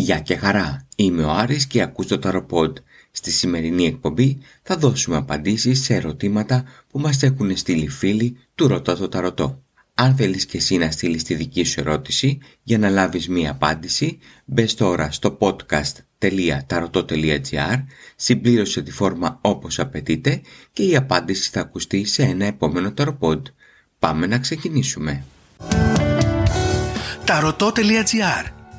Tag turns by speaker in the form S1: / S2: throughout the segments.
S1: Γεια και χαρά, είμαι ο Άρης και ακούς το Ταροποντ. Στη σημερινή εκπομπή θα δώσουμε απαντήσεις σε ερωτήματα που μας έχουν στείλει φίλοι του Ρωτώ το Ταρωτό. Αν θέλεις και εσύ να στείλεις τη δική σου ερώτηση για να λάβεις μία απάντηση, μπες τώρα στο podcast.tarotot.gr, συμπλήρωσε τη φόρμα όπως απαιτείται και η απάντηση θα ακουστεί σε ένα επόμενο Ταροποντ. Πάμε να ξεκινήσουμε.
S2: Tarotot.gr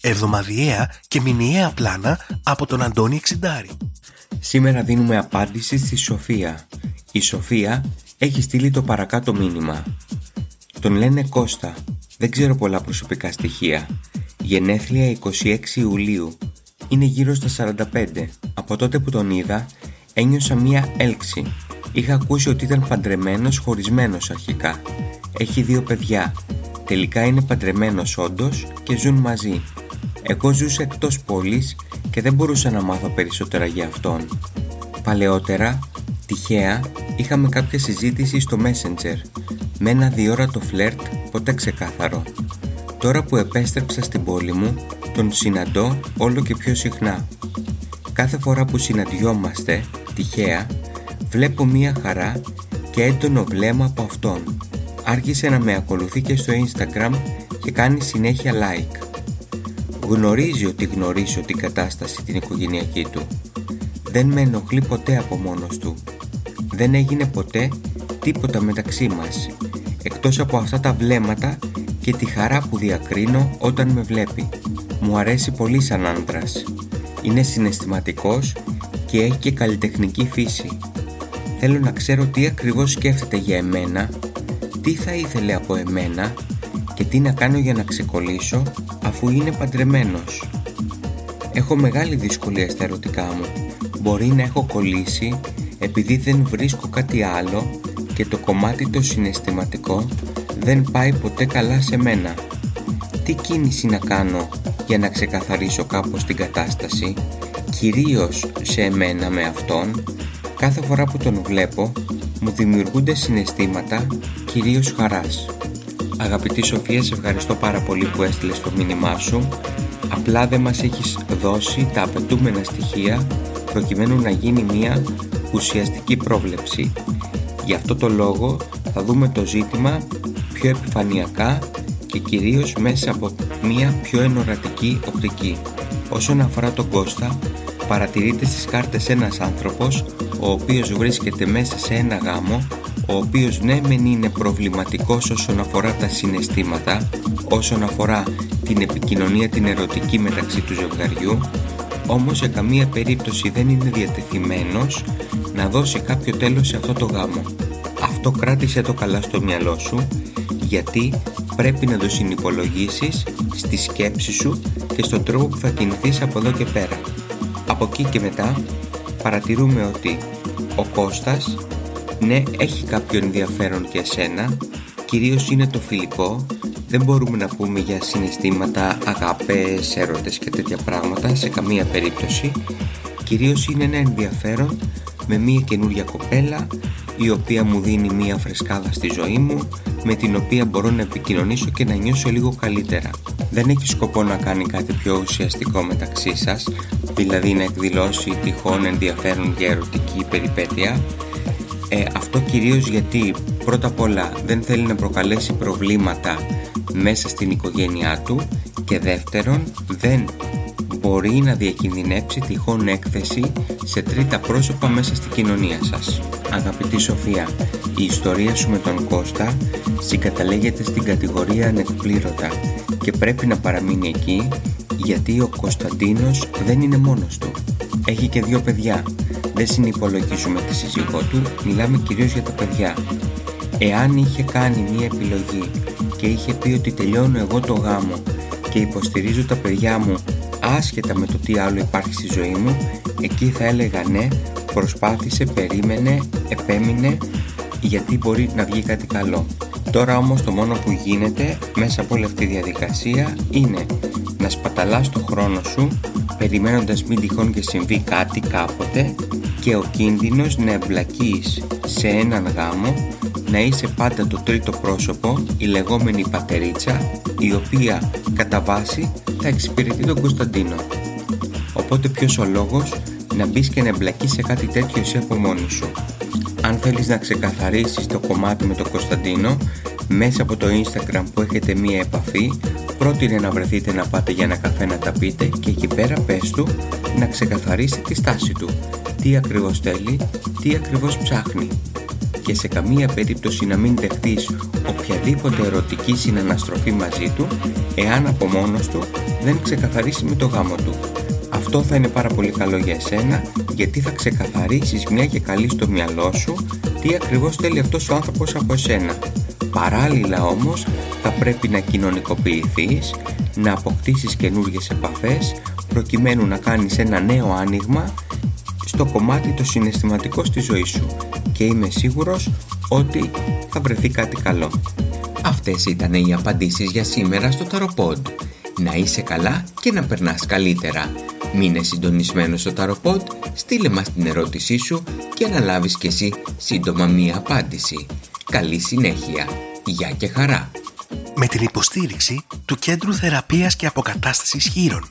S2: εβδομαδιαία και μηνιαία πλάνα από τον Αντώνη Εξιντάρη.
S1: Σήμερα δίνουμε απάντηση στη Σοφία. Η Σοφία έχει στείλει το παρακάτω μήνυμα. Τον λένε Κώστα. Δεν ξέρω πολλά προσωπικά στοιχεία. Γενέθλια 26 Ιουλίου. Είναι γύρω στα 45. Από τότε που τον είδα ένιωσα μία έλξη. Είχα ακούσει ότι ήταν παντρεμένος χωρισμένος αρχικά. Έχει δύο παιδιά. Τελικά είναι παντρεμένος όντως και ζουν μαζί. Εγώ ζούσα εκτός πόλης και δεν μπορούσα να μάθω περισσότερα για αυτόν. Παλαιότερα, τυχαία, είχαμε κάποια συζήτηση στο Messenger με ένα διόρατο φλερτ ποτέ ξεκάθαρο. Τώρα που επέστρεψα στην πόλη μου, τον συναντώ όλο και πιο συχνά. Κάθε φορά που συναντιόμαστε, τυχαία, βλέπω μία χαρά και έντονο βλέμμα από αυτόν. Άρχισε να με ακολουθεί και στο Instagram και κάνει συνέχεια like γνωρίζει ότι γνωρίζω την κατάσταση την οικογενειακή του. Δεν με ενοχλεί ποτέ από μόνος του. Δεν έγινε ποτέ τίποτα μεταξύ μας, εκτός από αυτά τα βλέμματα και τη χαρά που διακρίνω όταν με βλέπει. Μου αρέσει πολύ σαν άντρας. Είναι συναισθηματικός και έχει και καλλιτεχνική φύση. Θέλω να ξέρω τι ακριβώς σκέφτεται για εμένα, τι θα ήθελε από εμένα και τι να κάνω για να ξεκολλήσω αφού είναι παντρεμένος. Έχω μεγάλη δυσκολία στα ερωτικά μου. Μπορεί να έχω κολλήσει επειδή δεν βρίσκω κάτι άλλο και το κομμάτι το συναισθηματικό δεν πάει ποτέ καλά σε μένα. Τι κίνηση να κάνω για να ξεκαθαρίσω κάπως την κατάσταση, κυρίως σε εμένα με αυτόν, κάθε φορά που τον βλέπω μου δημιουργούνται συναισθήματα κυρίως χαράς. Αγαπητή Σοφία, σε ευχαριστώ πάρα πολύ που έστειλες το μήνυμά σου. Απλά δεν μας έχεις δώσει τα απαιτούμενα στοιχεία προκειμένου να γίνει μια ουσιαστική πρόβλεψη. Γι' αυτό το λόγο θα δούμε το ζήτημα πιο επιφανειακά και κυρίως μέσα από μια πιο ενορατική οπτική. Όσον αφορά τον Κώστα, παρατηρείται στις κάρτες ένας άνθρωπος ο οποίος βρίσκεται μέσα σε ένα γάμο ο οποίος ναι μεν είναι προβληματικός όσον αφορά τα συναισθήματα, όσον αφορά την επικοινωνία την ερωτική μεταξύ του ζευγαριού, όμως σε καμία περίπτωση δεν είναι διατεθειμένος να δώσει κάποιο τέλος σε αυτό το γάμο. Αυτό κράτησε το καλά στο μυαλό σου, γιατί πρέπει να το συνυπολογίσεις στη σκέψη σου και στον τρόπο που θα κινηθείς από εδώ και πέρα. Από εκεί και μετά παρατηρούμε ότι ο Κώστας ναι, έχει κάποιο ενδιαφέρον και εσένα, κυρίως είναι το φιλικό, δεν μπορούμε να πούμε για συναισθήματα, αγάπες, έρωτες και τέτοια πράγματα σε καμία περίπτωση. Κυρίως είναι ένα ενδιαφέρον με μία καινούρια κοπέλα η οποία μου δίνει μία φρεσκάδα στη ζωή μου με την οποία μπορώ να επικοινωνήσω και να νιώσω λίγο καλύτερα. Δεν έχει σκοπό να κάνει κάτι πιο ουσιαστικό μεταξύ σας, δηλαδή να εκδηλώσει τυχόν ενδιαφέρον για ερωτική περιπέτεια, ε, αυτό κυρίως γιατί πρώτα απ' όλα δεν θέλει να προκαλέσει προβλήματα μέσα στην οικογένειά του και δεύτερον δεν μπορεί να διακινδυνεύσει τυχόν έκθεση σε τρίτα πρόσωπα μέσα στην κοινωνία σας. Αγαπητή Σοφία, η ιστορία σου με τον Κώστα συγκαταλέγεται στην κατηγορία ανεκπλήρωτα και πρέπει να παραμείνει εκεί γιατί ο Κωνσταντίνος δεν είναι μόνος του. Έχει και δύο παιδιά δεν συνυπολογίζουμε τη σύζυγό του, μιλάμε κυρίως για τα παιδιά. Εάν είχε κάνει μία επιλογή και είχε πει ότι τελειώνω εγώ το γάμο και υποστηρίζω τα παιδιά μου άσχετα με το τι άλλο υπάρχει στη ζωή μου, εκεί θα έλεγα ναι, προσπάθησε, περίμενε, επέμεινε, γιατί μπορεί να βγει κάτι καλό. Τώρα όμως το μόνο που γίνεται μέσα από όλη αυτή τη διαδικασία είναι να σπαταλάς το χρόνο σου περιμένοντας μην τυχόν και συμβεί κάτι κάποτε και ο κίνδυνος να εμπλακείς σε έναν γάμο να είσαι πάντα το τρίτο πρόσωπο, η λεγόμενη πατερίτσα, η οποία κατά βάση θα εξυπηρετεί τον Κωνσταντίνο. Οπότε ποιος ο λόγος να μπεις και να εμπλακείς σε κάτι τέτοιο εσύ από μόνη σου; Αν θέλεις να ξεκαθαρίσεις το κομμάτι με τον Κωνσταντίνο, μέσα από το Instagram που έχετε μία επαφή, πρότεινε να βρεθείτε να πάτε για ένα καφέ να τα πείτε και εκεί πέρα πες του να ξεκαθαρίσει τη στάση του. Τι ακριβώς θέλει, τι ακριβώς ψάχνει. Και σε καμία περίπτωση να μην δεχτείς οποιαδήποτε ερωτική συναναστροφή μαζί του, εάν από μόνος του δεν ξεκαθαρίσει με το γάμο του. Αυτό θα είναι πάρα πολύ καλό για εσένα γιατί θα ξεκαθαρίσεις μια και καλή στο μυαλό σου τι ακριβώς θέλει αυτός ο άνθρωπος από εσένα. Παράλληλα όμως θα πρέπει να κοινωνικοποιηθείς, να αποκτήσεις καινούργιες επαφές προκειμένου να κάνεις ένα νέο άνοιγμα στο κομμάτι το συναισθηματικό στη ζωή σου και είμαι σίγουρος ότι θα βρεθεί κάτι καλό. Αυτές ήταν οι απαντήσεις για σήμερα στο Tarot Να είσαι καλά και να περνάς καλύτερα. Μείνε συντονισμένος στο Tarot στείλε μας την ερώτησή σου και να λάβεις κι εσύ σύντομα μία απάντηση. Καλή συνέχεια. Γεια και χαρά.
S2: Με την υποστήριξη του Κέντρου Θεραπείας και Αποκατάστασης Χείρων.